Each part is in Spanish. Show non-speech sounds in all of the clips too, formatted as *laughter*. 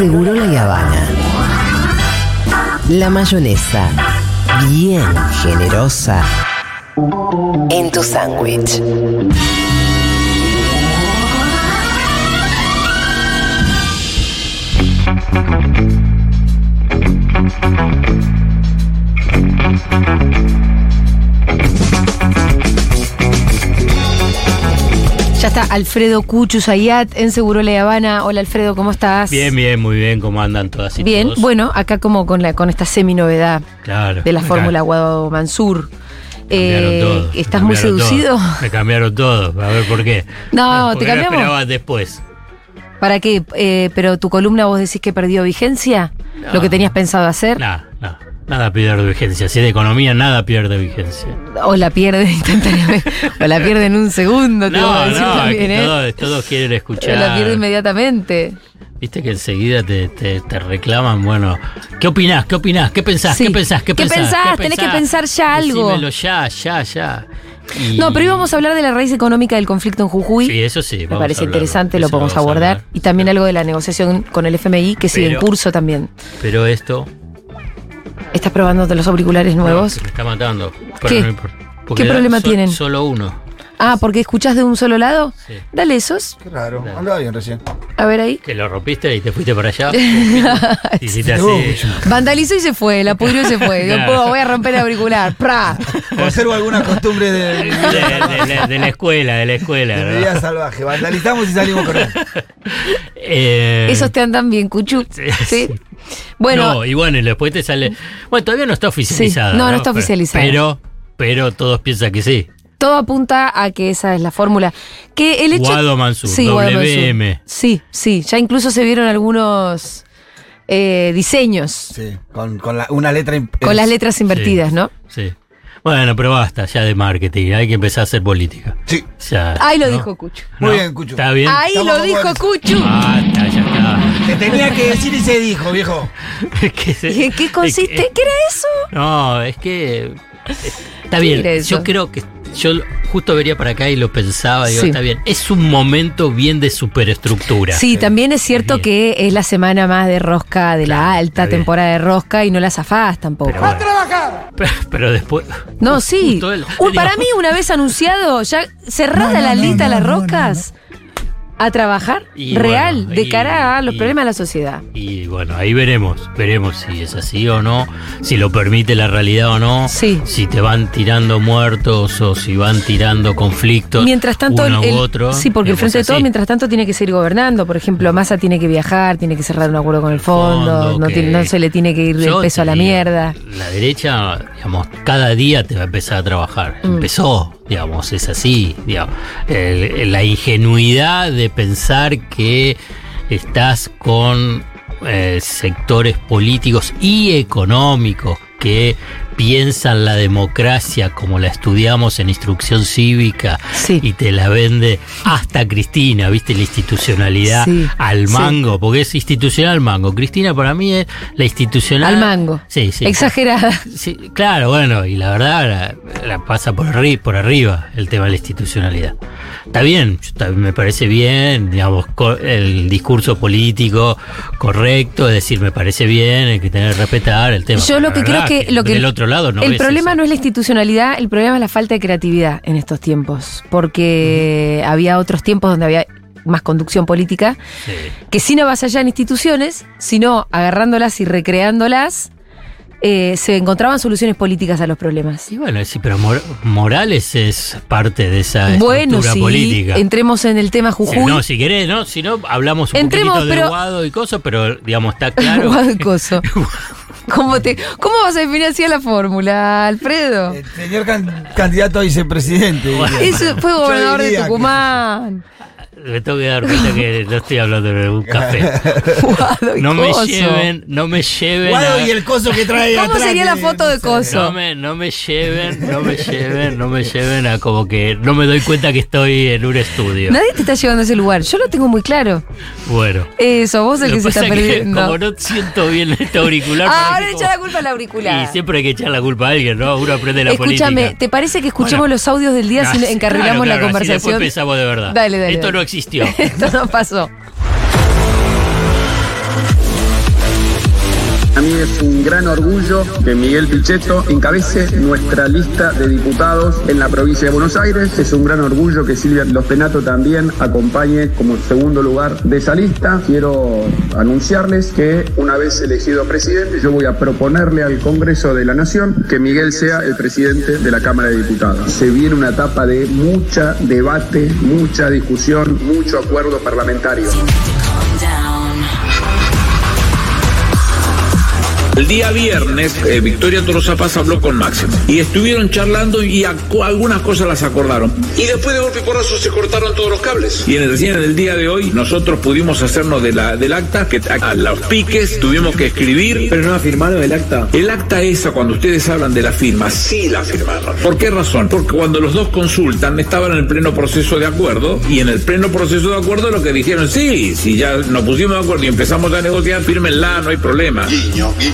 Seguro la Habana. La mayonesa, bien generosa, en tu sándwich. Ya está Alfredo Cuchu Zayat en Seguro La Habana. Hola Alfredo, ¿cómo estás? Bien, bien, muy bien. ¿Cómo andan todas y Bien, todos? bueno, acá como con, la, con esta semi-novedad Claro. de la Fórmula Guado Mansur. Eh, todo, ¿Estás muy cambiaron todo. seducido? Me cambiaron todo. A ver por qué. No, ¿Por ¿te cambiamos? esperabas después? ¿Para qué? Eh, ¿Pero tu columna vos decís que perdió vigencia? ¿Lo No. que tenías pensado hacer? Nada, nada. Nada pierde vigencia. Si es de economía, nada pierde vigencia. ¿O la pierde *laughs* instantáneamente? ¿O la pierde en un segundo? te voy a No, decir no, también, ¿eh? todos, todos quieren ¿O escuchar. la pierde inmediatamente? Viste que enseguida te, te, te reclaman, bueno, ¿qué opinás? ¿Qué opinás? ¿Qué pensás? Sí. ¿Qué pensás? ¿Qué ¿Qué pensás? pensás? Tenés que pensar ya algo. Decímelo ya, ya, ya. Y- No, pero íbamos a hablar de la raíz económica del conflicto en Jujuy. Sí, eso sí. Me parece interesante, lo podemos abordar. Y también algo de la negociación con el FMI que sigue en curso también. Pero esto ¿Estás probándote los auriculares nuevos? No, me está matando. ¿Qué? importa. Porque ¿Qué problema so- tienen? Solo uno. Ah, porque escuchás de un solo lado. Sí. Dale esos. Qué raro, andaba bien recién. A ver ahí. Que lo rompiste y te fuiste para allá. *laughs* y *laughs* así. Uh, Vandalizó y se fue, la pudrió y se fue. Claro. "Po, voy a romper el auricular. ¡Pra! Conservo alguna costumbre de, De, de- de- de la escuela, de la escuela. de ¿no? vida salvaje. Vandalizamos y salimos corriendo. *laughs* Eh, Esos te andan bien, Cuchu. Sí, Sí. Sí. Bueno, No, y bueno, y después te sale. Bueno, todavía no está oficializada. Sí, no, no está Pero- oficializada. Pero, pero todos piensan que sí. todo apunta a que esa es la fórmula. Que el hecho. Guado Mansur, Guado Mansur. WM. Sí, sí. Ya incluso se vieron algunos eh, diseños Sí, con, con la- una letra. con las letras invertidas, ¿no? Sí. Bueno, pero basta ya de marketing. Hay que empezar a hacer política. Sí, Ya, Ahí lo ¿no? dijo Cuchu. Muy bien, Cucho. Está bien. Ahí Estamos lo dijo buenos. Cuchu. Basta, ya está. Te tenía que decir y se dijo, viejo. *laughs* Que se- ¿Y ¿En qué es consiste? que- ¿Qué era eso? No, es que. eh, Está ¿Qué bien. Yo creo que. Yo justo venía para acá y lo pensaba. Digo, Sí. está bien. Es un momento bien de superestructura. Sí, también es cierto Bien. que es la semana más de rosca, de Claro, la alta bien. temporada de rosca y no la zafás tampoco. Pero, bueno. Pero, pero después. No, sí. El- digo, para mí, una vez anunciado, ya cerrada la lista de las roscas, a trabajar Y real, bueno, de y- cara a los y- problemas de la sociedad. Y bueno, ahí veremos, veremos si es así o no, si lo permite la realidad o no, Sí. si te van tirando muertos o si van tirando conflictos. Mientras tanto, uno el- u otro. sí, porque el frente de todo, mientras tanto, tiene que seguir gobernando. Por ejemplo, Massa tiene que viajar, tiene que cerrar un acuerdo con el fondo, fondo, no, que- tiene- no se le tiene que ir el peso a la mierda. La derecha, digamos, cada día te va a empezar a trabajar. Mm. Empezó, digamos, es así. Digamos, la ingenuidad de pensar que estás con eh, sectores políticos y económicos que piensan la democracia como la estudiamos en instrucción cívica Sí. y te la vende hasta Cristina, viste la institucionalidad Sí, al sí. mango, porque es institucional al mango. Cristina para mí es la institucional Al mango. Sí, sí. Exagerada. Sí, claro, bueno, y la verdad la, la pasa por, arri- por arriba el tema de la institucionalidad. Está bien, me parece bien, digamos, el discurso político correcto, es decir, me parece bien, hay que tener que respetar el tema. Yo lo que creo que, lo que del otro lado no el problema eso. no es la institucionalidad, el problema es la falta de creatividad en estos tiempos, porque había otros tiempos donde había más conducción política Sí. que sin avasallar instituciones, sino agarrándolas y recreándolas, eh, se encontraban soluciones políticas a los problemas. Y bueno, sí, pero Mor- Morales es parte de esa Bueno, estructura sí, política. entremos en el tema Sí, Jujuy. no, si querés, ¿no? Si no, hablamos un Entremos, poquito de pero- Guado y cosas, pero digamos, está *laughs* claro. Guado y coso. *laughs* *laughs* ¿Cómo, te, ¿Cómo vas a definir así a la fórmula, Alfredo? El señor can- candidato a vicepresidente. Eso fue gobernador de que- Tucumán. Me tengo que dar cuenta que no estoy hablando de un café. *laughs* Guado y No me coso. lleven, no me lleven. Guado a- y el coso que trae ¿Cómo atrás, sería la foto de no coso? No me, no me lleven, no me lleven, no me lleven a como que no me doy cuenta que estoy en un estudio. Nadie te está llevando a ese lugar. Yo lo tengo muy claro. Bueno. Eso, vos el que se está que perdiendo. como no siento bien este auricular. Ah, ahora como- echa la culpa al auricular. Y siempre hay que echar la culpa a alguien, ¿no? Uno aprende la Escúchame, política. ¿te parece que escuchemos Bueno. los audios del día Ah, si encarrilamos claro, la claro, conversación? después pensamos de verdad. Dale, dale, Esto dale. no existió. *laughs* Esto no pasó. A mí es un gran orgullo que Miguel Pichetto encabece nuestra lista de diputados en la provincia de Buenos Aires. Es un gran orgullo que Silvia Los también acompañe como segundo lugar de esa lista. Quiero anunciarles que una vez elegido presidente, yo voy a proponerle al Congreso de la Nación que Miguel sea el presidente de la Cámara de Diputados. Se viene una etapa de mucha debate, mucha discusión, mucho acuerdo parlamentario. El día viernes, eh, Victoria Torosa Paz habló con Máximo y estuvieron charlando y algunas cosas las acordaron. Y después de golpe y porrazo se cortaron todos los cables. Y en el, recién en el día de hoy nosotros pudimos hacernos de la, del acta, que a, a los piques tuvimos que escribir. Pero no ha firmado el acta. El acta esa, cuando ustedes hablan de la firma, sí la firmaron. ¿Por qué razón? Porque cuando los dos consultan estaban en el pleno proceso de acuerdo y en el pleno proceso de acuerdo lo que dijeron, sí, si ya nos pusimos de acuerdo y empezamos a negociar, fírmenla, no hay problema.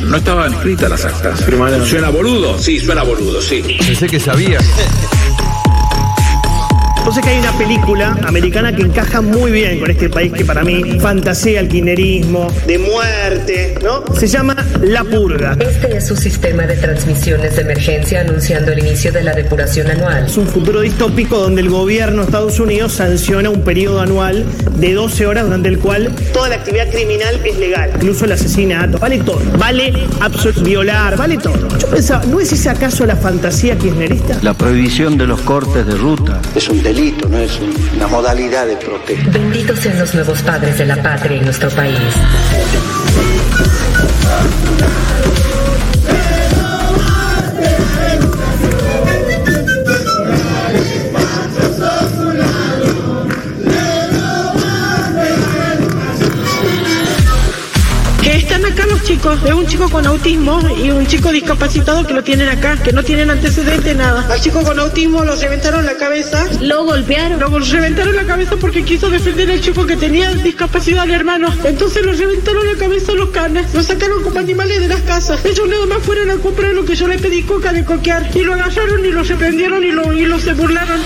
No estaban escritas las actas. ¿Suena boludo? Sí, suena boludo, sí. Pensé que sabía. Entonces que hay una película americana que encaja muy bien con este país que para mí fantasea el kirchnerismo, de muerte, ¿no? Se llama La Purga. Este es su sistema de transmisiones de emergencia anunciando el inicio de la depuración anual. Es un futuro distópico donde el gobierno de Estados Unidos sanciona un periodo anual de 12 horas durante el cual toda la actividad criminal es legal, incluso el asesinato, vale todo, vale violar, vale todo. Yo pensaba, ¿no es ese acaso la fantasía kirchnerista? La prohibición de los cortes de ruta es un delito, no es un- una modalidad de protesta. Benditos sean los nuevos padres de la patria en nuestro país. Es un chico con autismo y un chico discapacitado que lo tienen acá, que no tienen antecedente nada. Al chico con autismo lo reventaron la cabeza, lo golpearon, lo reventaron la cabeza porque quiso defender al chico que tenía discapacidad al hermano. Entonces lo reventaron la cabeza los canes, lo sacaron como animales de las casas. Ellos nada más fueron a comprar lo que yo le pedí coca de coquear y lo agarraron y lo reprendieron y lo, y lo se burlaron.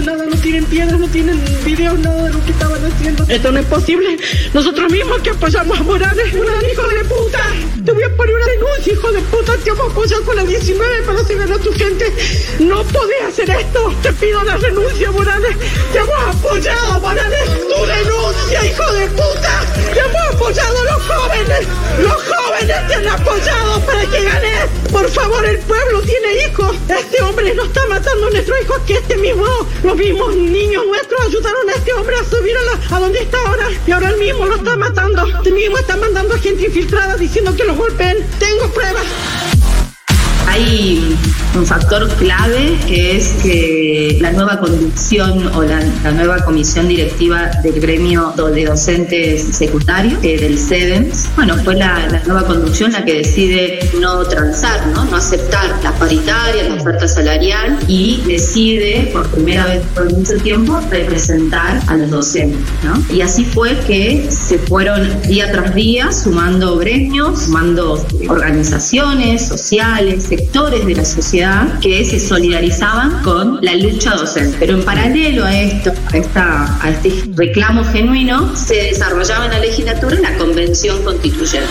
Nada, no tienen piedras, no tienen videos, nada de lo que estaban haciendo. Esto no es posible. Nosotros mismos que apoyamos a Morales, un hijo de puta. Te voy a poner una denuncia, hijo de puta. Te vamos a apoyar con la 19 para hacer a tu gente. No podés hacer esto. Te pido la renuncia, Morales. Te hemos apoyado, Morales. Tu denuncia, hijo de puta. Te hemos apoyado los jóvenes. Los jóvenes te han apoyado para que ganes. Por favor, el pueblo tiene hijos. Este hombre no está matando a nuestros hijos, que este mismo, los mismos niños nuestros ayudaron a este hombre a subir a, la, a donde está ahora. Y ahora él mismo lo está matando. Este mismo está mandando a gente infiltrada diciendo que los golpeen. Tengo pruebas. Hay un factor clave que es que la nueva conducción o la, la nueva comisión directiva del gremio de docentes secundarios, eh, del CEDEMS, bueno, fue la, la nueva conducción la que decide no transar, ¿no? no aceptar la paritaria, la oferta salarial y decide por primera vez por mucho tiempo representar a los docentes. ¿no? Y así fue que se fueron día tras día sumando gremios, sumando organizaciones sociales, de la sociedad que se solidarizaban con la lucha docente. Pero en paralelo a esto, a este reclamo genuino, se desarrollaba en la legislatura la convención constituyente.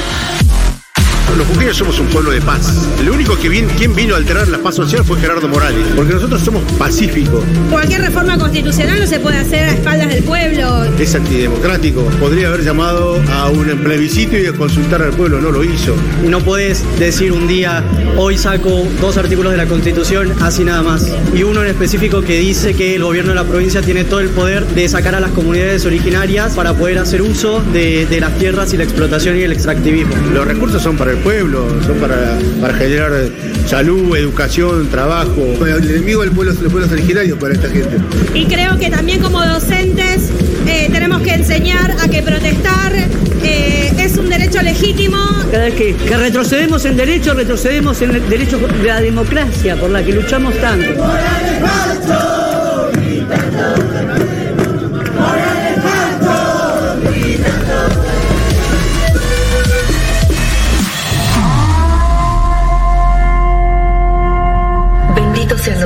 Los jujeños somos un pueblo de paz. Lo único que quien vino a alterar la paz social fue Gerardo Morales, porque nosotros somos pacíficos. Cualquier reforma constitucional no se puede hacer a espaldas del pueblo. Es antidemocrático. Podría haber llamado a un plebiscito y a consultar al pueblo, no lo hizo. No puedes decir un día, hoy saco dos artículos de la Constitución, así nada más. Y uno en específico que dice que el gobierno de la provincia tiene todo el poder de sacar a las comunidades originarias para poder hacer uso de, de las tierras y la explotación y el extractivismo. Los recursos son para el pueblo, son para, para generar salud, educación, trabajo. El enemigo del pueblo son los pueblos originarios para esta gente. Y creo que también como docentes eh, tenemos que enseñar a que protestar eh, es un derecho legítimo. Cada vez que, que retrocedemos en derechos, retrocedemos en el derecho de la democracia por la que luchamos tanto.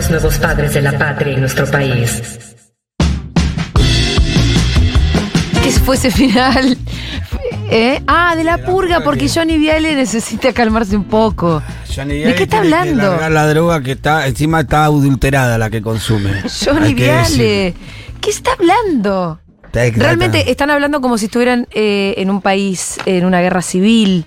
Los nuevos padres de la patria y nuestro país. ¿Qué fue ese final? ¿Eh? Ah, de la purga, porque Johnny Viale necesita calmarse un poco. Johnny ¿De Viale qué está que hablando? la droga que está, encima está adulterada la que consume. Johnny que Viale. ¿Qué está hablando? Realmente están hablando como si estuvieran eh, en un país, en una guerra civil.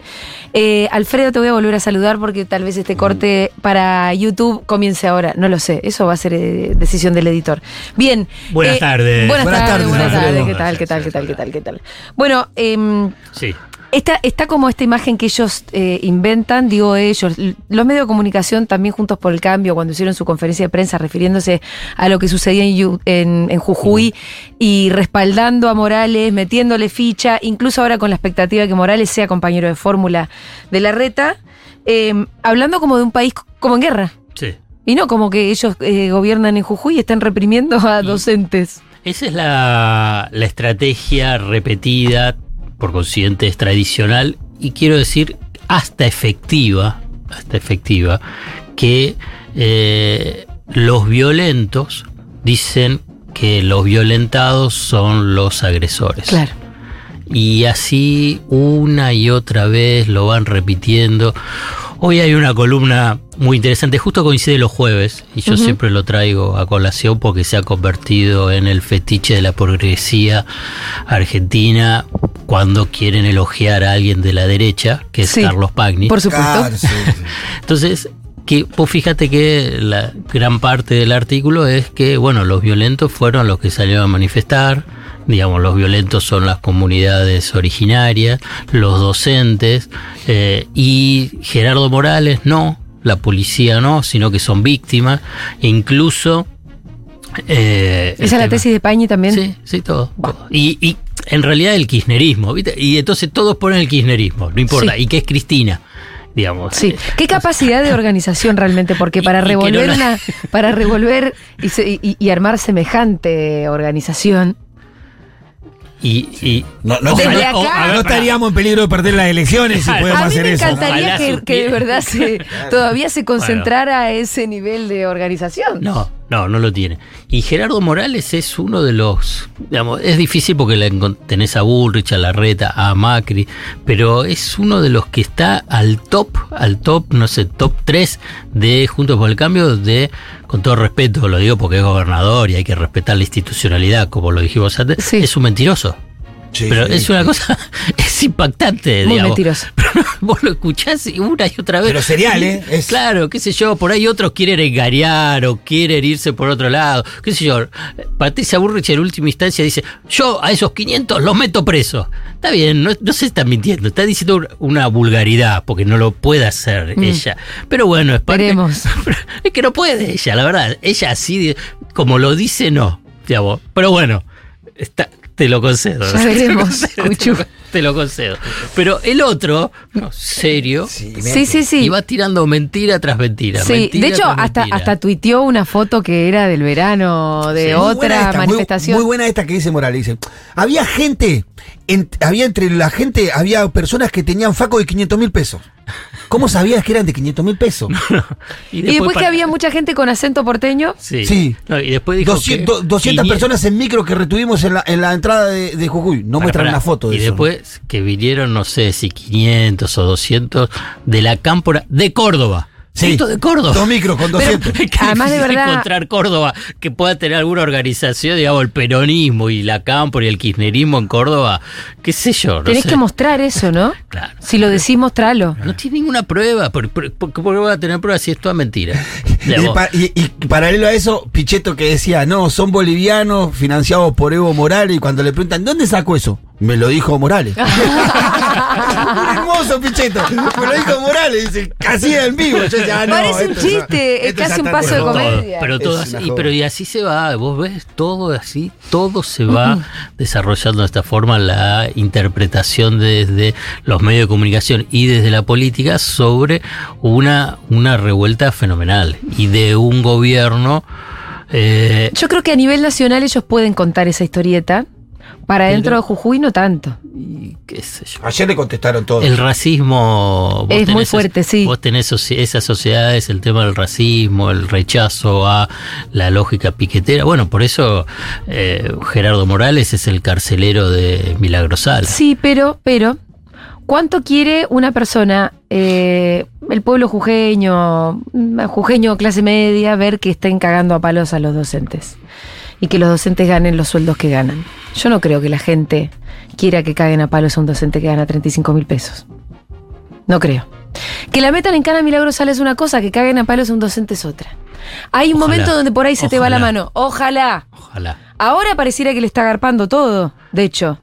Eh, Alfredo, te voy a volver a saludar porque tal vez este corte para YouTube comience ahora. No lo sé. Eso va a ser eh, decisión del editor. Bien. Buenas eh, tardes. Buenas, Buenas tardes, tardes, buenas tardes. ¿Qué tal? ¿Qué tal? ¿Qué tal? ¿Qué tal? ¿Qué tal? Bueno, em, Sí. Está, está como esta imagen que ellos eh, inventan, digo ellos, los medios de comunicación también juntos por el cambio, cuando hicieron su conferencia de prensa refiriéndose a lo que sucedía en, Yu- en- en Jujuy y respaldando a Morales, metiéndole ficha, incluso ahora con la expectativa de que Morales sea compañero de fórmula de la reta, eh, hablando como de un país como en guerra. Sí. Y no como que ellos eh, gobiernan en Jujuy y están reprimiendo a docentes. Esa es la, la estrategia repetida, por consiguiente es tradicional, y quiero decir hasta efectiva, hasta efectiva, que eh, los violentos dicen que los violentados son los agresores. Claro. Y así una y otra vez lo van repitiendo. Hoy hay una columna muy interesante, justo coincide los jueves, y yo siempre lo traigo a colación porque se ha convertido en el fetiche de la progresía argentina cuando quieren elogiar a alguien de la derecha, que es Sí, Carlos Pagni. por supuesto. Claro, sí, sí. Entonces, que vos fíjate que la gran parte del artículo es que, bueno, los violentos fueron los que salieron a manifestar, digamos, los violentos son las comunidades originarias, los docentes, eh, y Gerardo Morales no, la policía no, sino que son víctimas, e incluso... eh, Esa es la tema- tesis de Pañi también. Sí, sí, todo. todo. Y, y en realidad el kirchnerismo, ¿viste? Y entonces todos ponen el kirchnerismo, no importa. Sí. ¿Y qué es Cristina? Digamos. Sí, qué capacidad de organización realmente, porque *laughs* para y que revolver no la- una, para revolver y, y- y armar semejante organización. Y, y No, no, Desde te- acá- o- a ver, no estaríamos en peligro de perder las elecciones si A podemos A mí hacer me eso. encantaría que, que de verdad se, todavía se concentrara a ese nivel de organización. No, no, no lo tiene. Y Gerardo Morales es uno de los. Digamos, es difícil porque la tenés a Bullrich, a Larreta, a Macri, pero es uno de los que está al top, al top, no sé, top 3 de Juntos por el Cambio, de, con todo respeto, lo digo porque es gobernador y hay que respetar la institucionalidad, como lo dijimos antes, Sí. es un mentiroso. Sí, pero sí. es una cosa, *laughs* es impactante, Muy digamos. mentiroso. *laughs* Vos lo escuchás y una y otra vez. Pero serial, ¿eh? Es- Claro, qué sé yo, por ahí otros quieren engañar o quieren irse por otro lado. Qué sé yo, Patricia Burrich en última instancia dice, yo a esos 500 los meto presos. Está bien, no, no se está mintiendo, está diciendo una vulgaridad porque no lo puede hacer Mm. ella. Pero bueno, es parte... *laughs* Es que no puede ella, la verdad.Ella así, como lo dice, no. digamos. Pero bueno, está, te lo concedo. Ya veremos, *laughs* Te lo Cuchu. Te lo concedo. Pero el otro, no, serio, Sí, sí, sí. y va tirando mentira tras mentira. Sí, mentira de hecho, hasta, mentira. hasta tuiteó una foto que era del verano de Sí. Muy buena otra esta, muy- manifestación. Muy, buena esta que dice Morales. Dice, había gente, en- había entre la gente, había personas que tenían faco de 500 mil pesos. ¿Cómo sabías que eran de 500 mil pesos? *laughs* y después, que para- había mucha gente con acento porteño. Sí. Sí. No, y después dijo 200, que 200 vinieron- personas en micro que retuvimos en la, en la entrada de, de Jujuy. No muestran pará. una foto de Y eso. después que vinieron, no sé si 500 o 200 de la cámpora de Córdoba. Sí. Esto de Córdoba. Dos micros con Pero 200. qué Además, de difícil verdad- encontrar Córdoba que pueda tener alguna organización, digamos, el peronismo y la cámpora y el kirchnerismo en Córdoba, qué sé yo. No Tenés sé. que mostrar eso, ¿no? Claro. Si lo decís, mostralo. No tiene ninguna prueba. ¿Por, por, por- por qué va a tener pruebas si es toda mentira? *laughs* Y, Digamos, pa- y- y paralelo a eso, Pichetto que decía, no, son bolivianos financiados por Evo Morales. Y cuando le preguntan, ¿dónde sacó eso? Me lo dijo Morales. Un *laughs* hermoso Pichetto. Me lo dijo Morales. Dice, casi en vivo. Yo decía, ah, no, Parece un chiste, es casi un paso de todo. comedia. Pero todo así, y, pero y así se va, vos ves todo así, todo se va desarrollando de esta forma la interpretación desde los medios de comunicación y desde la política sobre una, una revuelta fenomenal y de un gobierno eh, Yo creo que a nivel nacional ellos pueden contar esa historieta. Para Pero- dentro de Jujuy no tanto. qué sé yo. Ayer le contestaron todos. El racismo. vos Es muy tenés fuerte, sí. Vos tenés esas sociedades, el tema del racismo, el rechazo a la lógica piquetera. Bueno, por eso eh, Gerardo Morales es el carcelero de Milagrosal. Sí, pero, pero, ¿cuánto quiere una persona, eh, el pueblo jujeño, mm, jujeño clase media, ver que estén cagando a palos a los docentes? Y que los docentes ganen los sueldos que ganan. Yo no creo que la gente quiera que caguen a palos a un docente que gana 35 mil pesos. No creo. Que la metan en cana milagrosal es una cosa, que caguen a palos a un docente es otra. Hay un Ojalá. momento donde por ahí se te va la mano. Ojalá. Ojalá. Ahora pareciera que le está agarpando todo, de hecho.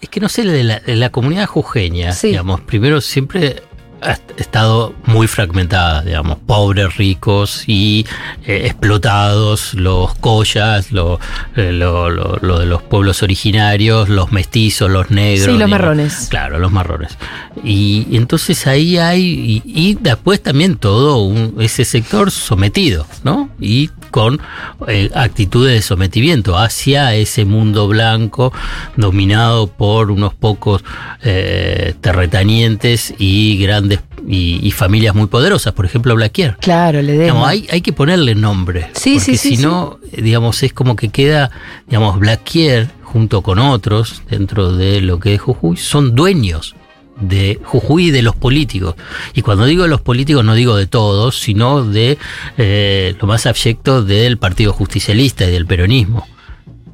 Es que no sé, de la, de la comunidad jujeña, Sí. digamos, primero siempre ha estado muy fragmentada, digamos, pobres, ricos y eh, explotados, los collas, lo, eh, lo- lo- lo de los pueblos originarios, los mestizos, los negros. Sí, los digamos. marrones. Claro, los marrones. Y, y entonces ahí hay, y, y después también todo un- ese sector sometido, ¿no? Y con eh, actitudes de sometimiento hacia ese mundo blanco dominado por unos pocos eh, terratenientes y grandes y, y familias muy poderosas, por ejemplo Blaquier. Claro, le. Digamos, hay, hay que ponerle nombre. Sí, porque sí, sí, si no, eh, digamos, es como que queda, digamos, Blaquier junto con otros dentro de lo que es Jujuy, son dueños de Jujuy y de los políticos. Y cuando digo de los políticos no digo de todos, sino de eh, lo más abyecto del Partido Justicialista y del peronismo.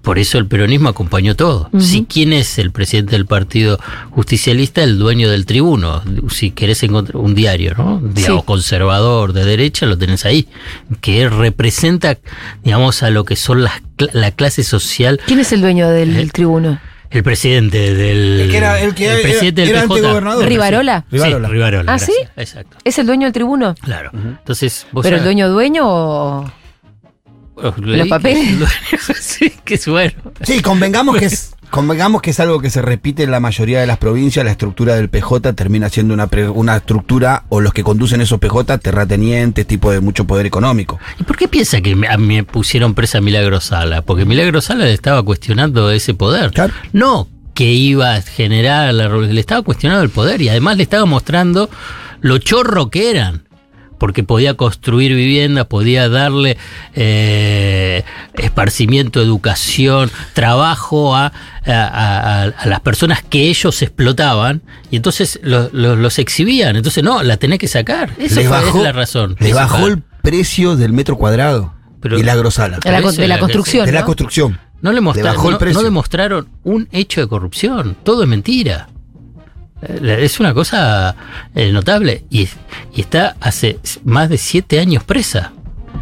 Por eso el peronismo acompañó todo. Si quién es el presidente del Partido Justicialista, el dueño del tribuno. Si querés encontrar un diario, ¿no? Digamos, Sí. conservador de derecha, lo tenés ahí. Que representa, digamos, a lo que son las, la clase social. ¿Quién es el dueño del tribuno? El presidente del. El que era- el que era- presidente era del PJ. ¿Rivarola? Rivarola. Sí, Rivarola. ¿Ah, sí? Exacto. ¿Es el dueño del tribuno? Claro. Entonces, vos ¿Pero el dueño dueño o...? Os los que- papeles? *laughs* sí, que es bueno. Sí, convengamos que *laughs* es. Convengamos que es algo que se repite en la mayoría de las provincias, la estructura del PJ termina siendo una, pre- una estructura, o los que conducen esos PJ, terratenientes, tipo de mucho poder económico. ¿Y por qué piensa que me, a mí me pusieron presa Milagro Sala? Porque Milagro Sala le estaba cuestionando ese poder. No que iba a generar la revolución, le estaba cuestionando el poder y además le estaba mostrando lo chorro que eran. Porque podía construir viviendas, podía darle eh, esparcimiento, educación, trabajo a, a- a- a las personas que ellos explotaban y entonces lo- lo- los exhibían. Entonces, no, la tenés que sacar. Esa Les bajó- es la razón. Les Esa bajó el precio del metro cuadrado. Pero-. De la, Eso de la construcción, De la construcción. No le, mostra- bajó el no- no demostraron un hecho de corrupción. Todo es mentira. Es una cosa eh, notable. Y, está hace más de siete años presa.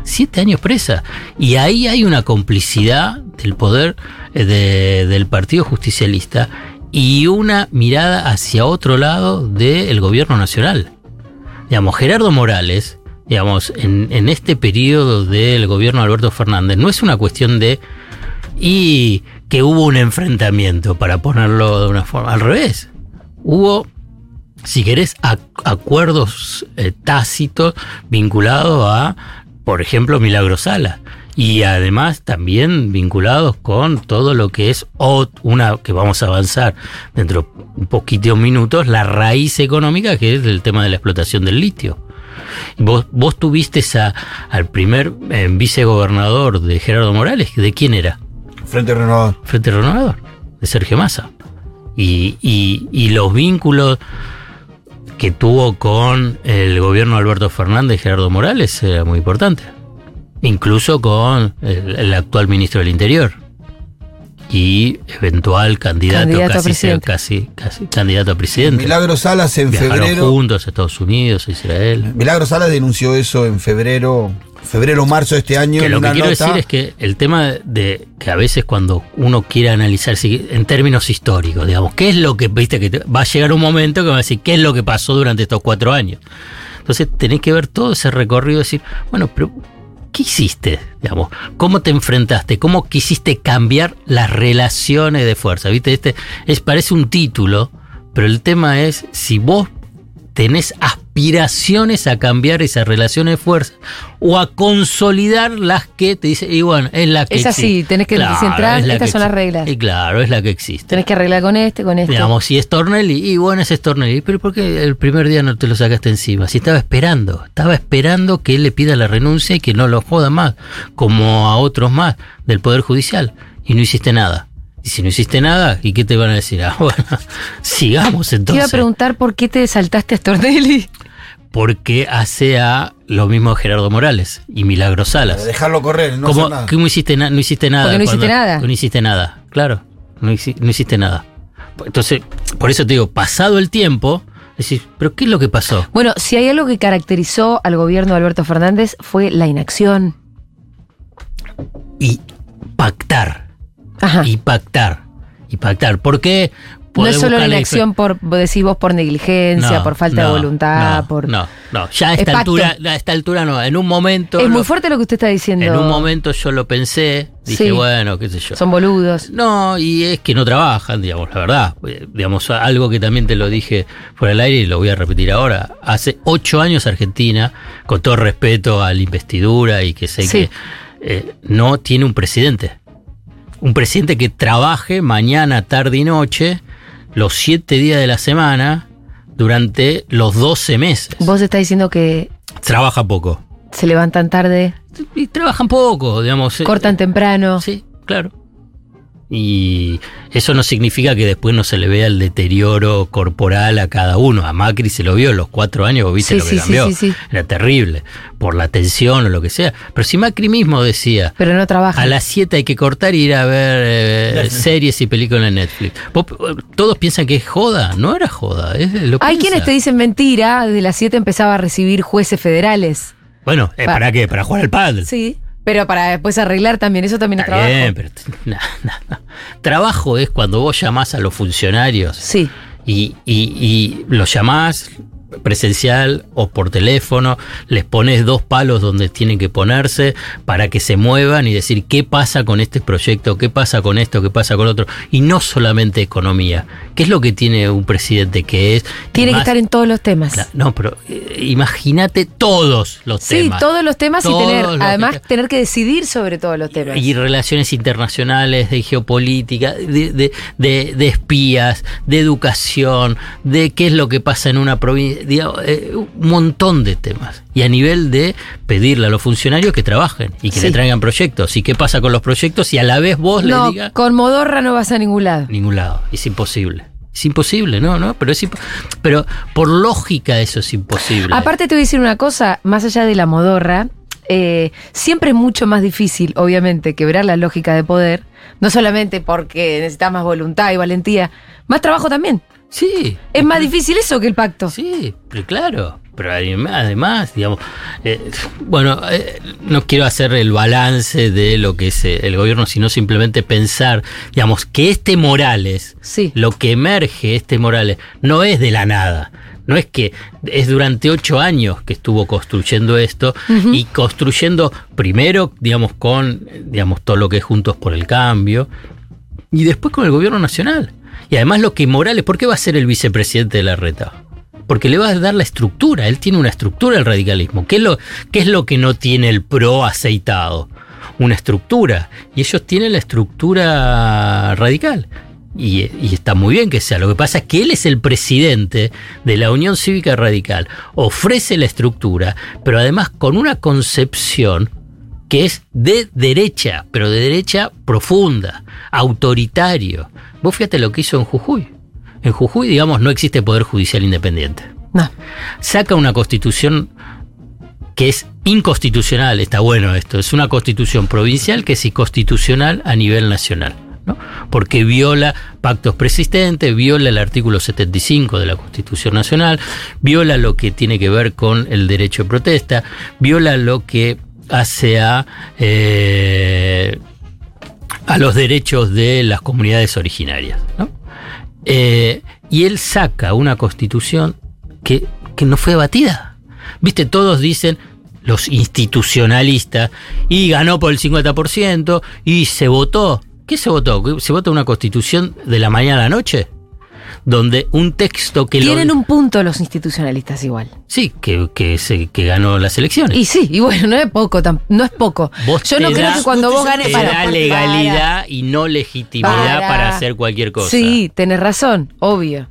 Siete años presa. Y ahí hay una complicidad del poder eh, de- del Partido Justicialista y una mirada hacia otro lado del gobierno nacional. Digamos, Gerardo Morales, digamos, en, en este periodo del gobierno de Alberto Fernández, no es una cuestión de y que hubo un enfrentamiento, para ponerlo de una forma. Al revés. Hubo, si querés, ac- acuerdos eh, tácitos vinculados a, por ejemplo, Milagro Sala. Y además también vinculados con todo lo que es una que vamos a avanzar dentro de un poquito de minutos, la raíz económica que es el tema de la explotación del litio. Vos, vos tuviste esa, al primer eh, vicegobernador de Gerardo Morales, ¿de quién era? Frente Renovador. Frente Renovador, de Sergio Massa. Y, y- y los vínculos que tuvo con el gobierno de Alberto Fernández y Gerardo Morales era muy importante. Incluso con el, el actual ministro del Interior. Y eventual candidato, Candidato a casi, presidente. casi, casi candidato a presidente. Milagro Salas en Viajaron febrero. juntos a Estados Unidos, a Israel. Milagro Salas denunció eso en febrero, febrero marzo de este año. Que lo que quiero nota. decir es que el tema de que a veces cuando uno quiere analizar si- en términos históricos, digamos, qué es lo que, viste, que te- va a llegar un momento que va a decir qué es lo que pasó durante estos cuatro años. Entonces tenés que ver todo ese recorrido y decir, bueno, pero ¿qué hiciste? Digamos, ¿cómo te enfrentaste? ¿Cómo quisiste cambiar las relaciones de fuerza? ¿Viste? Este es, parece un título, pero el tema es si vos tenés aspiraciones a cambiar esas relaciones de fuerza o a consolidar las que te dice, y bueno, es la que Es así, existe. tenés que Claro, centrar, es estas son las reglas. Y claro, es la que existe. Tenés que arreglar con este, con este. Digamos, si es Tornelli, y bueno, ese es Tornelli. Pero ¿por qué el primer día no te lo sacaste encima? Si estaba esperando, estaba esperando que él le pida la renuncia y que no lo joda más, como a otros más del Poder Judicial. Y no hiciste nada. Y si no hiciste nada, ¿y qué te van a decir? Ah, *laughs* bueno, sigamos Te iba a entonces. preguntar por qué te saltaste a Stornelli. Porque hace a lo mismo Gerardo Morales y Milagro Salas. Dejarlo correr, no ¿Cómo, hacer nada. que no hiciste, na- no hiciste nada? Porque no hiciste cuando- nada. No hiciste nada, claro. No, hici- no hiciste nada. Entonces, por eso te digo, pasado el tiempo, decís, ¿pero qué es lo que pasó? Bueno, si hay algo que caracterizó al gobierno de Alberto Fernández fue la inacción. Y pactar. Ajá. Y pactar. Y pactar. ¿Por qué? No es solo la inacción por, decís vos, por negligencia, No, por falta no, de voluntad, no, por... No, no, ya a Es esta altura, a esta altura no, en un momento. Es lo- muy fuerte lo que usted está diciendo. En un momento yo lo pensé, dije, Sí. bueno, qué sé yo. Son boludos. No, y es que no trabajan, digamos, la verdad. Eh, Digamos, algo que también te lo dije fuera del aire y lo voy a repetir ahora. Hace ocho años Argentina, con todo respeto a la investidura y que sé Sí. que eh, no tiene un presidente. Un presidente que trabaje mañana, tarde y noche, los siete días de la semana, durante los 12 meses. Vos estás diciendo que Trabaja poco. se levantan tarde, Y trabajan poco, digamos. eh, cortan temprano. Sí, claro. Y eso no significa que después no se le vea el deterioro corporal a cada uno. A Macri se lo vio en los cuatro años, vos viste Sí, lo que sí, sí, cambió. sí, sí. Era terrible, por la tensión o lo que sea. Pero si Macri mismo decía, Pero no trabajan. a las 7 hay que cortar y ir a ver eh, series y películas en Netflix. Vos, todos piensan que es joda, no era joda. es- lo Hay piensa. quienes te dicen mentira, desde las 7 empezaba a recibir jueces federales. Bueno, eh, Pa- ¿para qué? ¿Para jugar al pádel? Sí. Pero para después arreglar también, eso también es trabajo. bien, pero no, *laughs* no, no. trabajo es cuando vos llamás a los funcionarios Sí. y, y- y los llamás presencial o por teléfono, les pones dos palos donde tienen que ponerse para que se muevan y decir qué pasa con este proyecto, qué pasa con esto, qué pasa con otro. Y no solamente economía. ¿Qué es lo que tiene un presidente que es? Tiene que estar en todos los temas. No, pero eh, imagínate todos los Sí, temas. todos los temas Todos y tener, además, tener que decidir sobre todos los temas. y relaciones internacionales, de geopolítica, de, de- de- de espías, de educación, de qué es lo que pasa en una provincia, digamos, eh, un montón de temas. Y a nivel de pedirle a los funcionarios que trabajen y que Sí. le traigan proyectos. ¿Y qué pasa con los proyectos? Y a la vez vos no, le digas con Modorra no vas a ningún lado. ningún lado. Es imposible. Es imposible, no, no, pero es pero por lógica eso es imposible. Aparte te voy a decir una cosa, más allá de la modorra, eh, siempre es mucho más difícil, obviamente, quebrar la lógica de poder, no solamente porque necesitas más voluntad y valentía, más trabajo también. Sí. Es más difícil eso que el pacto. Sí, pero claro. Pero adem- además, digamos, eh, bueno, eh, no quiero hacer el balance de lo que es eh, el gobierno, sino simplemente pensar, digamos, que este Morales, lo que emerge este Morales, no es de la nada. No es que es durante ocho años que estuvo construyendo esto y construyendo primero, digamos, con, digamos, todo lo que es Juntos por el Cambio y después con el gobierno nacional. Y además lo que Morales, ¿por qué va a ser el vicepresidente de la reta? Porque le va a dar la estructura, él tiene una estructura el radicalismo. ¿Qué es lo, qué es lo que no tiene el PRO aceitado? Una estructura. Y ellos tienen la estructura radical. Y, y está muy bien que sea. Lo que pasa es que él es el presidente de la Unión Cívica Radical. Ofrece la estructura, pero además con una concepción que es de derecha, pero de derecha profunda, autoritario. Vos fíjate lo que hizo en Jujuy. En Jujuy, digamos, no existe poder judicial independiente. No. Saca una constitución que es inconstitucional, está bueno esto, es una constitución provincial que es inconstitucional a nivel nacional. ¿no? Porque viola pactos persistentes, viola el artículo 75 de la Constitución Nacional, viola lo que tiene que ver con el derecho de protesta, viola lo que hace a, eh, a los derechos de las comunidades originarias. ¿no? Eh, y él saca una constitución que, que no fue debatida. Viste, todos dicen, los institucionalistas, y ganó por el 50%, y se votó. ¿Qué se votó? ¿Se vota una constitución de la mañana a la noche? Donde un texto que Tienen lo, un punto los institucionalistas igual. sí que, que, se- que ganó las elecciones. Y sí, y bueno, no es poco, tam- no es poco. Vos Yo no creo da- que cuando vos ganes te para, da para- legalidad y no legitimidad Para. para, hacer cualquier cosa. Sí, tenés razón, obvio.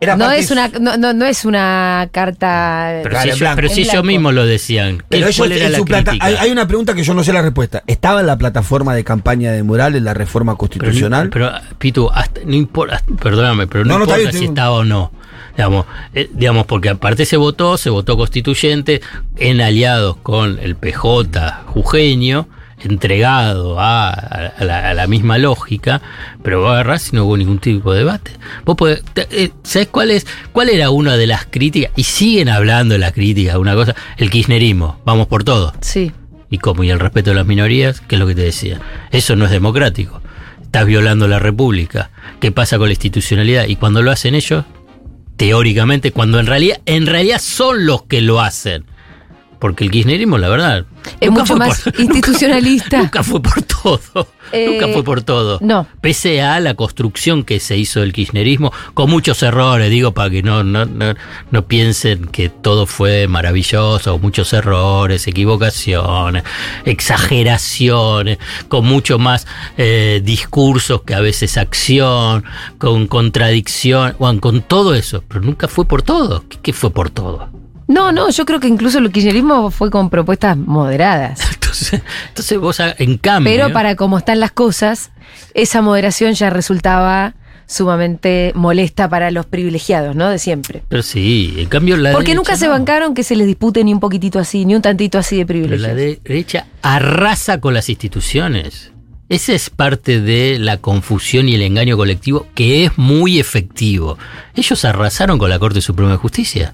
Era No es una no, no, no es una carta Pero Claro, si, pero si ellos mismos lo decían. ¿Qué- Pero ellos ¿Cuál era en la su plata. crítica? Hay, hay una pregunta que yo no sé la respuesta. ¿Estaba en la plataforma de campaña de Morales la reforma Pero, constitucional? pero, Pitu, hasta- no importa, perdóname, pero no, No, importa bien, si estaba o no. Digamos, eh, digamos, porque aparte se votó, se votó constituyente en aliados con el PJ jujeño, entregado a, a la, a la misma lógica, pero vos agarrás y no hubo ningún tipo de debate. Vos podés- eh, ¿Sabés cuál es? ¿Cuál era una de las críticas? Y siguen hablando de las críticas, una cosa, el kirchnerismo, vamos por todo. Sí. Y como y el respeto de las minorías, ¿qué es lo que te decía? Eso no es democrático. Estás violando la república. ¿Qué pasa con la institucionalidad? Y cuando lo hacen ellos, teóricamente, cuando en realidad, en realidad son los que lo hacen. Porque el kirchnerismo, la verdad, Es mucho más por- *laughs* institucionalista. nunca fue por todo. Eh, nunca fue por todo. no. Pese a la construcción que se hizo del kirchnerismo, con muchos errores, digo, para que no, no, no, no piensen que todo fue maravilloso, muchos errores, equivocaciones, exageraciones, con mucho más eh, discursos que a veces acción, con contradicción, bueno, con todo eso, pero nunca fue por todo. ¿Qué, qué fue por todo? No, no, yo creo que incluso el kirchnerismo fue con propuestas moderadas. *laughs* Entonces, entonces vos, en cambio... Pero para cómo están las cosas, esa moderación ya resultaba sumamente molesta para los privilegiados, ¿no? De siempre. Pero sí, en cambio la Porque derecha nunca se no. bancaron que se les dispute ni un poquitito así, ni un tantito así de Pero la privilegios. derecha arrasa con las instituciones. Esa es parte de la confusión y el engaño colectivo que es muy efectivo. Ellos arrasaron con la Corte Suprema de Justicia.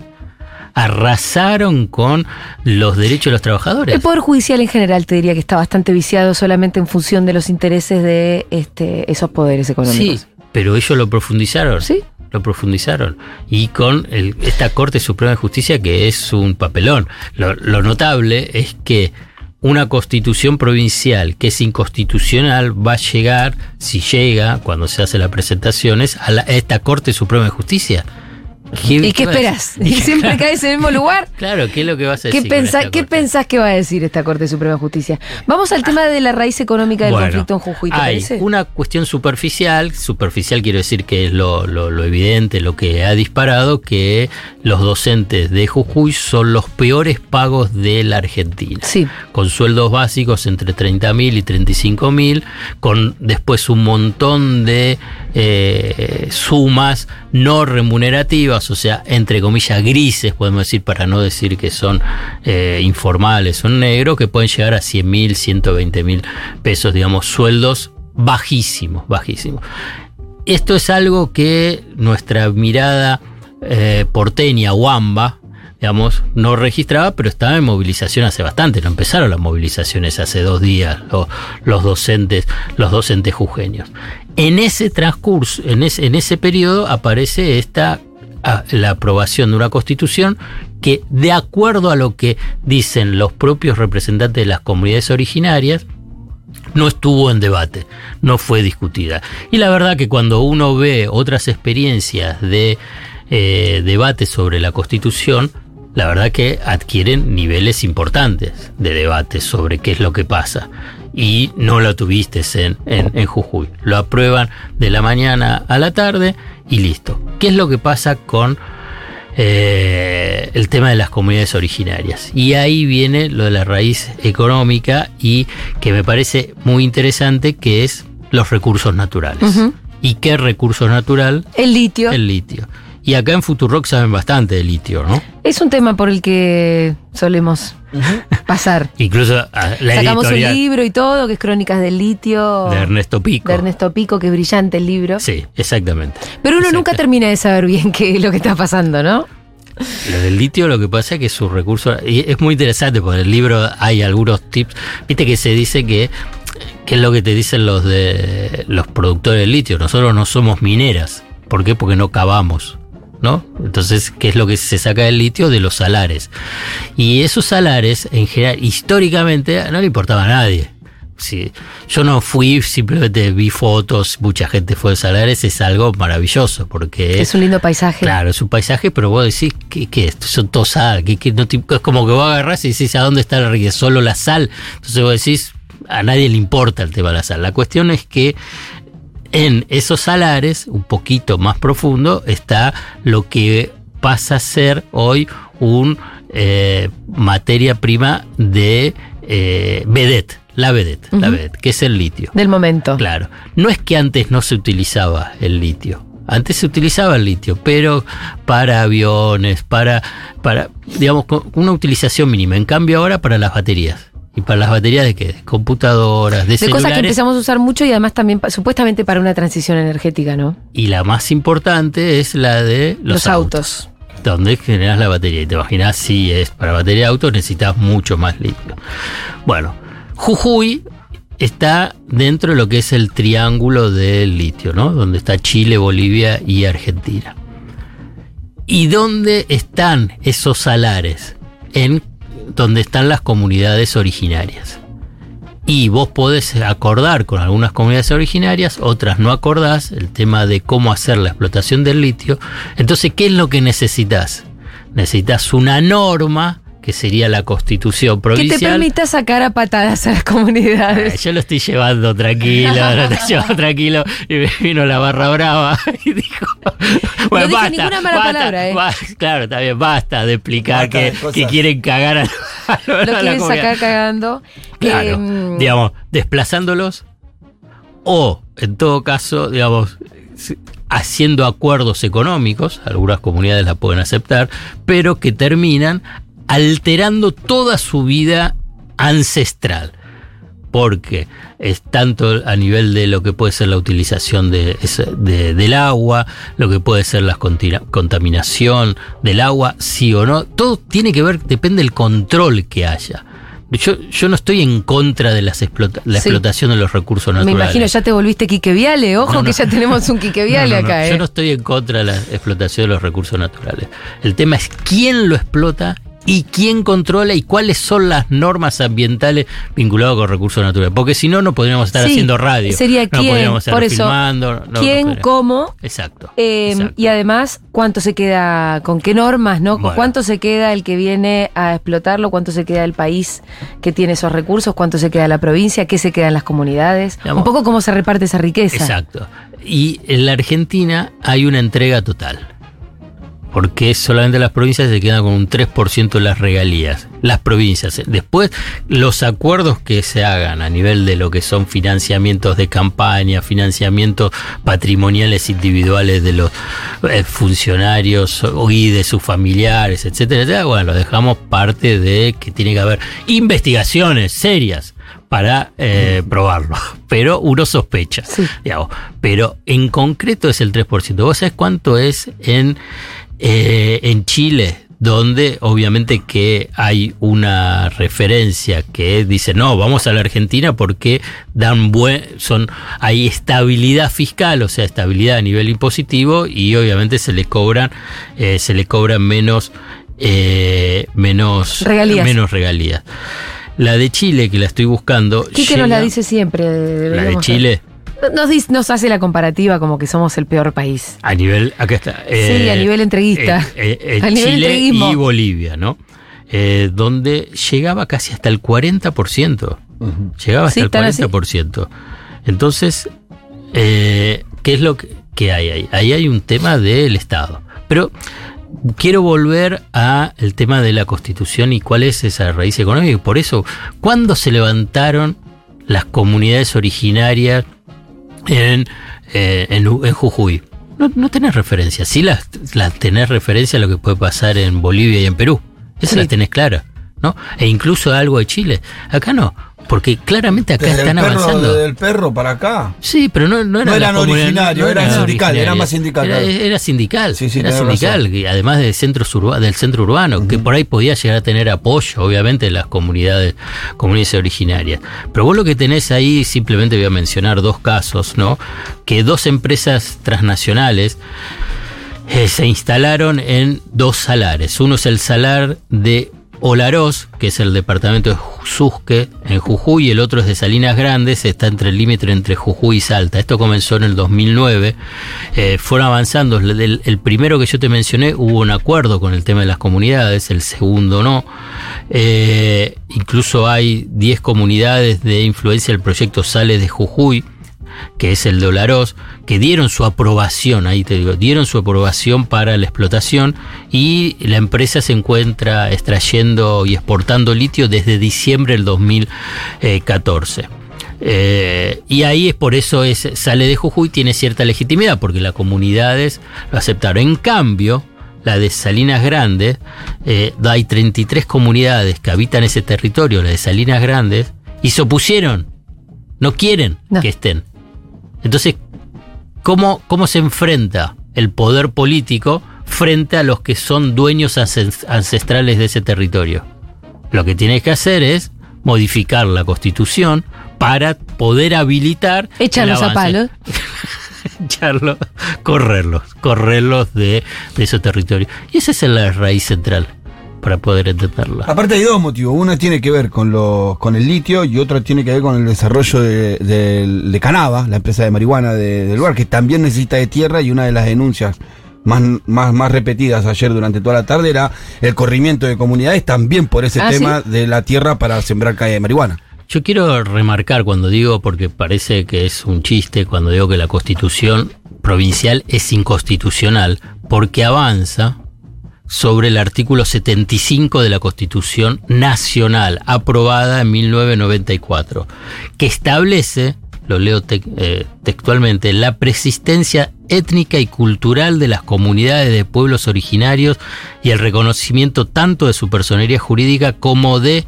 Arrasaron con los derechos de los trabajadores. El Poder Judicial en general te diría que está bastante viciado solamente en función de los intereses de este, esos poderes Sí, económicos. pero ellos lo profundizaron. Sí. Lo profundizaron. Y con el- esta Corte Suprema de Justicia que es un papelón. Lo, lo notable es que una constitución provincial que es inconstitucional va a llegar, si llega, cuando se hace las presentaciones, a, la- a esta Corte Suprema de Justicia. ¿Y qué a- esperas? ¿Y siempre *laughs* caes en el mismo lugar? Claro, ¿qué es lo que vas a ¿Qué, decir? pensa- ¿Qué Corte? pensás que va a decir esta Corte Suprema de Justicia? Vamos al tema de la raíz económica del Bueno, conflicto en Jujuy, ¿te hay parece? una cuestión superficial, superficial quiero decir que es lo, lo- lo evidente, lo que ha disparado, que los docentes de Jujuy son los peores pagos de la Argentina. Sí. Con sueldos básicos entre 30 mil y 35 mil, con después un montón de eh, sumas no remunerativas, o sea, entre comillas grises, podemos decir, para no decir que son eh, informales, son negros, que pueden llegar a 100 mil, 120 mil pesos, digamos, sueldos bajísimos, bajísimos. Esto es algo que nuestra mirada eh, porteña, Wamba, digamos, no registraba, pero estaba en movilización hace bastante. No empezaron las movilizaciones hace dos días, lo- los docentes, los docentes jujeños. En ese transcurso, en ese, en ese periodo, aparece esta a- la aprobación de una constitución que, de acuerdo a lo que dicen los propios representantes de las comunidades originarias, no estuvo en debate, no fue discutida. Y la verdad que cuando uno ve otras experiencias de eh, debate sobre la Constitución, la verdad que adquieren niveles importantes de debate sobre qué es lo que pasa. Y no lo tuviste en, en, en Jujuy. Lo aprueban de la mañana a la tarde y listo. ¿Qué es lo que pasa con eh, el tema de las comunidades originarias. Y ahí viene lo de la raíz económica y que me parece muy interesante que es los recursos naturales. ¿Y qué recurso natural? El litio. El litio. Y acá en Futurock saben bastante de litio, ¿no? Es un tema por el que solemos pasar. *laughs* Incluso ah, la Sacamos un libro y todo, que es Crónicas del Litio. de Ernesto Pico. de Ernesto Pico, que es brillante el libro. Sí, exactamente. Pero uno nunca termina de saber bien *laughs* qué es lo que está pasando, ¿no? Lo del litio lo que pasa es que su recurso y es muy interesante porque en el libro hay algunos tips, viste que se dice que qué es lo que te dicen los de los productores de litio, nosotros no somos mineras, ¿por qué? Porque no cavamos. ¿No? Entonces, ¿qué es lo que se saca del litio? De los salares. Y esos salares, en general, históricamente, no le importaba a nadie. sí, yo no fui, simplemente vi fotos, mucha gente fue a Salares, es algo maravilloso, porque Es un lindo paisaje. Claro, es un paisaje, pero vos decís, ¿qué, qué es? Son todo sal, ¿qué, qué no te- es como que vos agarrás y decís, ¿a dónde está la riqueza? Solo la sal. Entonces vos decís, a nadie le importa el tema de la sal. La cuestión es que en esos salares, un poquito más profundo, está lo que pasa a ser hoy un eh, materia prima de eh, vedette, la vedette, la Ujú. vedette, que es el litio. Del momento. Claro. No es que antes no se utilizaba el litio. Antes se utilizaba el litio, pero para aviones, para, para, digamos, con una utilización mínima. En cambio ahora para las baterías. ¿Y para las baterías de qué? De computadoras, de, De cosas que empezamos a usar mucho y además también supuestamente para una transición energética, ¿no? Y la más importante es la de los, Los autos. Donde generas la batería. Y te imaginas si es para batería de auto necesitas mucho más litio. Bueno, Jujuy está dentro de lo que es el triángulo del litio, ¿no? Donde está Chile, Bolivia y Argentina. ¿Y dónde están esos salares? En donde están las comunidades originarias. Y vos podés acordar con algunas comunidades originarias, otras no acordás, el tema de cómo hacer la explotación del litio. Entonces, ¿qué es lo que necesitas? Necesitas una norma, que sería la constitución Que provincial. te permita sacar a patadas a las comunidades. Yo lo estoy llevando tranquilo, *laughs* lo estoy llevando tranquilo. Y me vino la barra brava y dijo: Bueno, basta, ninguna mala basta, palabra, ¿eh? ba- Claro, está bien, basta de explicar Basta que, que quieren cagar a, a Lo *laughs* a la quieren comunidad. sacar cagando. Claro, Eh, digamos, desplazándolos o, en todo caso, digamos, haciendo acuerdos económicos, algunas comunidades la pueden aceptar, pero que terminan alterando toda su vida ancestral. Porque es tanto a nivel de lo que puede ser la utilización de, ese- de- del agua, lo que puede ser la contaminación del agua, sí o no, todo tiene que ver, depende del control que haya. Yo, yo no estoy en contra de las explota- la Sí. explotación de los recursos me naturales. imagino, ya te volviste Quique Viale. Ojo No, no. que ya tenemos un Quique *laughs* Viale No, no, no. acá, ¿eh? Yo no estoy en contra de la explotación de los recursos naturales. El tema es quién lo explota y quién controla y cuáles son las normas ambientales vinculadas con recursos naturales. Porque si no, no podríamos estar Sí, haciendo radio. sería no quién, podríamos estar por eso, filmando. no ¿Quién, cómo? Exacto. Eh, exacto. y además, ¿cuánto se queda? ¿Con qué normas? ¿no? ¿Con Bueno. ¿Cuánto se queda el que viene a explotarlo? ¿Cuánto se queda el país que tiene esos recursos? ¿Cuánto se queda la provincia? ¿Qué se queda en las comunidades? Digamos- Un poco cómo se reparte esa riqueza. Exacto. Y en la Argentina hay una entrega total. Porque solamente las provincias se quedan con un 3% de las regalías. Las provincias. Después, los acuerdos que se hagan a nivel de lo que son financiamientos de campaña, financiamientos patrimoniales individuales de los eh, funcionarios y de sus familiares, etcétera, etcétera, bueno, lo dejamos parte de que tiene que haber investigaciones serias para eh, probarlo. *laughs* Pero uno sospecha. digamos. Pero en concreto es el 3%. ¿Vos sabés cuánto es en, eh, en Chile? Donde obviamente que hay una referencia que dice no, vamos a la Argentina porque dan buen, son, hay estabilidad fiscal, o sea, estabilidad a nivel impositivo, y obviamente se le cobran, eh, se le cobran menos, eh, menos Regalías. menos regalías. La de Chile, que la estoy buscando. Quique nos la llega- dice siempre. La de Chile, Nos, dice- nos hace la comparativa como que somos el peor país. a nivel. Acá está. Sí, a nivel entreguista. eh, eh, A nivel Chile entreguismo. y Bolivia, ¿no? Eh, donde llegaba casi hasta el 40%. Llegaba hasta Sí, el tan así. 40%. Entonces, eh, ¿qué es lo que, que hay ahí? Ahí hay un tema del Estado. Pero quiero volver a el tema de la Constitución y cuál es esa raíz económica. Y por eso, ¿cuándo se levantaron las comunidades originarias en, eh, en, en Jujuy? No, no tenés referencia. Sí las, las tenés referencia a lo que puede pasar en Bolivia y en Perú. Esas Sí. las tenés claras. ¿no? E incluso algo de Chile. Acá no. Porque claramente acá Desde están el perro, avanzando. Desde el perro para acá. Sí, pero no, no, eran, No eran las comunidades- originarios, eran sindical, era más sindical, Era, sindical, Sí, sí, era sindical, que además de centros urba- del centro urbano, que por ahí podía llegar a tener apoyo, obviamente, de las comunidades, comunidades originarias. Pero vos lo que tenés ahí, simplemente voy a mencionar dos casos, ¿no? Que dos empresas transnacionales eh, se instalaron en dos salares. Uno es el salar de Olarós, que es el departamento de Susque, en Jujuy, y el otro es de Salinas Grandes, está entre el límite entre Jujuy y Salta. Esto comenzó en el 2009. Eh, fueron avanzando. El, el primero que yo te mencioné hubo un acuerdo con el tema de las comunidades, el segundo no. Eh, incluso hay 10 comunidades de influencia del proyecto Sales de Jujuy que es el de Olaroz, que dieron su aprobación, ahí te digo, dieron su aprobación para la explotación y la empresa se encuentra extrayendo y exportando litio desde diciembre del 2014. Eh, y ahí es por eso es, sale de Jujuy, tiene cierta legitimidad, porque las comunidades lo aceptaron. En cambio, la de Salinas Grandes, eh, hay 33 comunidades que habitan ese territorio, la de Salinas Grandes, y se opusieron. No quieren que estén. Entonces, ¿cómo, ¿cómo se enfrenta el poder político frente a los que son dueños ancestrales de ese territorio? Lo que tiene que hacer es modificar la constitución para poder habilitar. Echarlos a palos. *laughs* Echarlos, correrlos, correrlos de, de esos territorios. Y esa es la raíz central para poder entenderla. Aparte hay dos motivos. Uno tiene que ver con, lo, con el litio y otro tiene que ver con el desarrollo de, de, Canava, la empresa de marihuana del lugar, que también necesita de tierra y una de las denuncias más, más, más repetidas ayer durante toda la tarde era el corrimiento de comunidades también por ese Ah, tema de la tierra para sembrar calle de marihuana. Yo quiero remarcar cuando digo, porque parece que es un chiste, cuando digo que la constitución provincial es inconstitucional, porque avanza sobre el artículo 75 de la Constitución Nacional, aprobada en 1994, que establece, lo leo eh, textualmente, la persistencia étnica y cultural de las comunidades de pueblos originarios y el reconocimiento tanto de su personería jurídica como de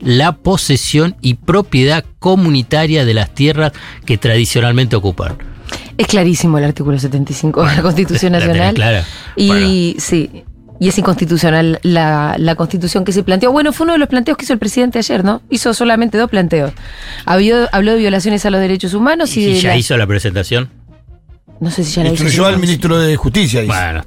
la posesión y propiedad comunitaria de las tierras que tradicionalmente ocupan. Es clarísimo el artículo 75 de la Constitución La Nacional. clara. Y sí, y es inconstitucional la, la constitución que se planteó. Bueno, fue uno de los planteos que hizo el presidente ayer, ¿no? Hizo solamente dos planteos. Habió- habló de violaciones a los derechos humanos y, ¿Y de ya la- hizo la presentación? No sé si ya la hizo. Instruyó al ministro de Justicia. Bueno,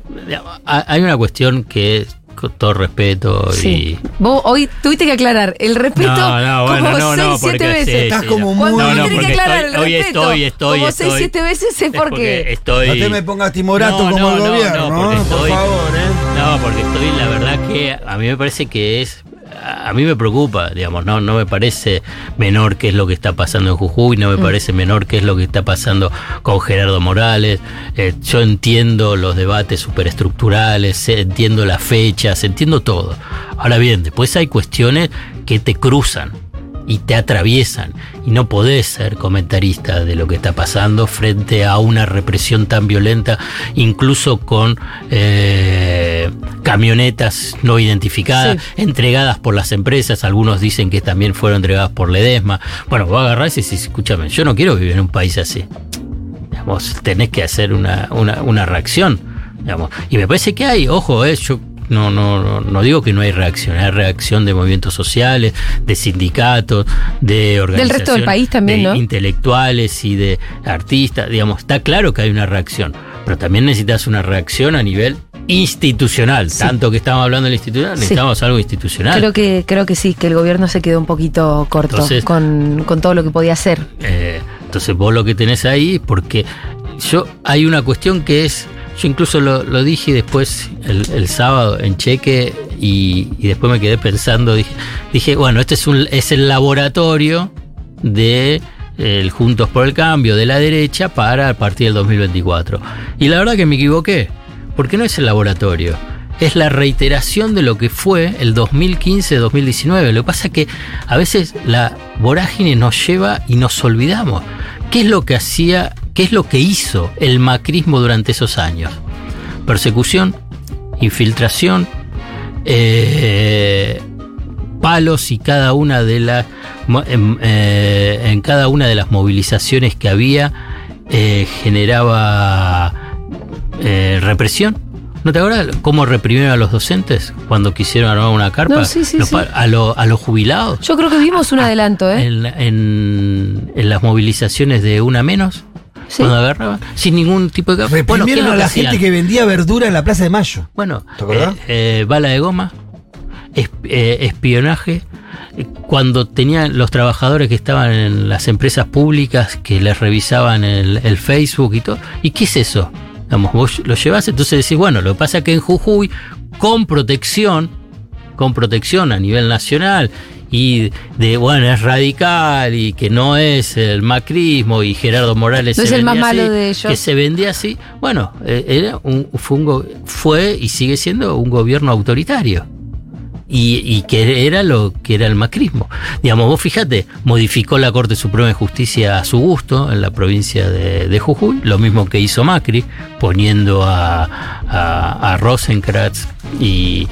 hay una cuestión que, con todo respeto Sí. Vos hoy tuviste que aclarar el respeto No, no, bueno, como no, seis, no, siete porque veces. sí, Estás sí, como no. muy- Cuando No, no, que porque aclarar estoy- el hoy respeto estoy, estoy, como seis, estoy. siete veces es porque... estoy. No te me pongas timorato como el gobierno, ¿no? porque Por estoy- favor, ¿eh? No, porque estoy, la verdad que a mí me parece que es. A mí me preocupa, digamos, no, no me parece menor qué es lo que está pasando en Jujuy, no me Mm. parece menor qué es lo que está pasando con Gerardo Morales. Eh, yo entiendo los debates superestructurales, eh, entiendo las fechas, entiendo todo. Ahora bien, después hay cuestiones que te cruzan y te atraviesan y no podés ser comentarista de lo que está pasando frente a una represión tan violenta, incluso con eh, camionetas no identificadas, entregadas por las empresas, algunos dicen que también fueron entregadas por Ledesma. Bueno, vos agarrás y decís, escúchame, yo no quiero vivir en un país así. Tenés que hacer una, una, una reacción. Digamos. Y me parece que hay, ojo, eh, yo no, no, no, digo que no hay reacción, hay reacción de movimientos sociales, de sindicatos, de organizaciones. resto del país también, de ¿no? intelectuales y de artistas, digamos, está claro que hay una reacción, pero también necesitas una reacción a nivel institucional, tanto que estamos hablando del institucional, Sí. necesitamos algo institucional. Creo que, creo que sí, que el gobierno se quedó un poquito corto Entonces- con, con todo lo que podía hacer. Eh, entonces vos lo que tenés ahí, porque yo hay una cuestión que es, yo incluso lo, lo dije después el, el sábado en cheque y, y después me quedé pensando, dije, dije bueno, este es, un, es el laboratorio de el Juntos por el Cambio de la derecha para a partir del 2024. Y la verdad que me equivoqué, porque no es el laboratorio. Es la reiteración de lo que fue el 2015-2019. Lo que pasa es que a veces la vorágine nos lleva y nos olvidamos. ¿Qué es lo que hacía, qué es lo que hizo el macrismo durante esos años? Persecución, infiltración, eh, palos y cada una de las em, eh, en cada una de las movilizaciones que había eh, generaba eh, represión. ¿No te acuerdas cómo reprimieron a los docentes cuando quisieron armar una carpa? No, sí, sí, Los sí. A, lo- a los jubilados. Yo creo que vimos un adelanto, ¿eh? En, en- en las movilizaciones de una menos, Sí. cuando agarraban, sin ningún tipo de... Bueno, ¿qué es Reprimieron lo a la hacían? gente que vendía verdura en la Plaza de Mayo. Bueno, ¿Te acordás? eh, eh, bala de goma. eh, espionaje cuando tenían los trabajadores que estaban en las empresas públicas que les revisaban el, el Facebook y todo. ¿Y qué es eso? Digamos, vos lo llevas, entonces decís, bueno, lo que pasa es que en Jujuy, con protección, con protección a nivel nacional y de, bueno, es radical y que no es el macrismo y Gerardo Morales No se es el más vendía malo así, de ellos. que se vendía así, bueno, eh, era un, fue, un fue y sigue siendo un gobierno autoritario. Y, que era lo que era el macrismo. Digamos, vos fíjate, modificó la Corte Suprema de Justicia a su gusto en la provincia de, de Jujuy, lo mismo que hizo Macri, poniendo a, a, y,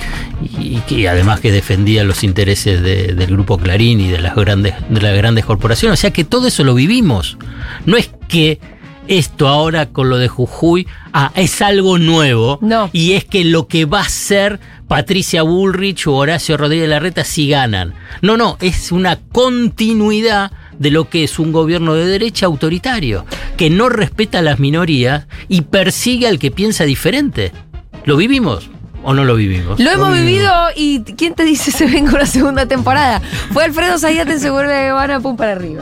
y además que defendía los intereses de- del grupo Clarín y de las grandes, de las grandes corporaciones. O sea que todo eso lo vivimos. No es que esto ahora con lo de Jujuy ah, es algo nuevo. Y es que lo que va a ser Patricia Bullrich o Horacio Rodríguez Larreta si ganan. No, no, es una continuidad de lo que es un gobierno de derecha autoritario, que no respeta a las minorías y persigue al que piensa diferente. ¿Lo vivimos o no lo vivimos? Lo hemos vivido y ¿quién te dice *laughs* se venga una segunda temporada? Fue Alfredo Zayate en Se vuelve Habana, pum para arriba.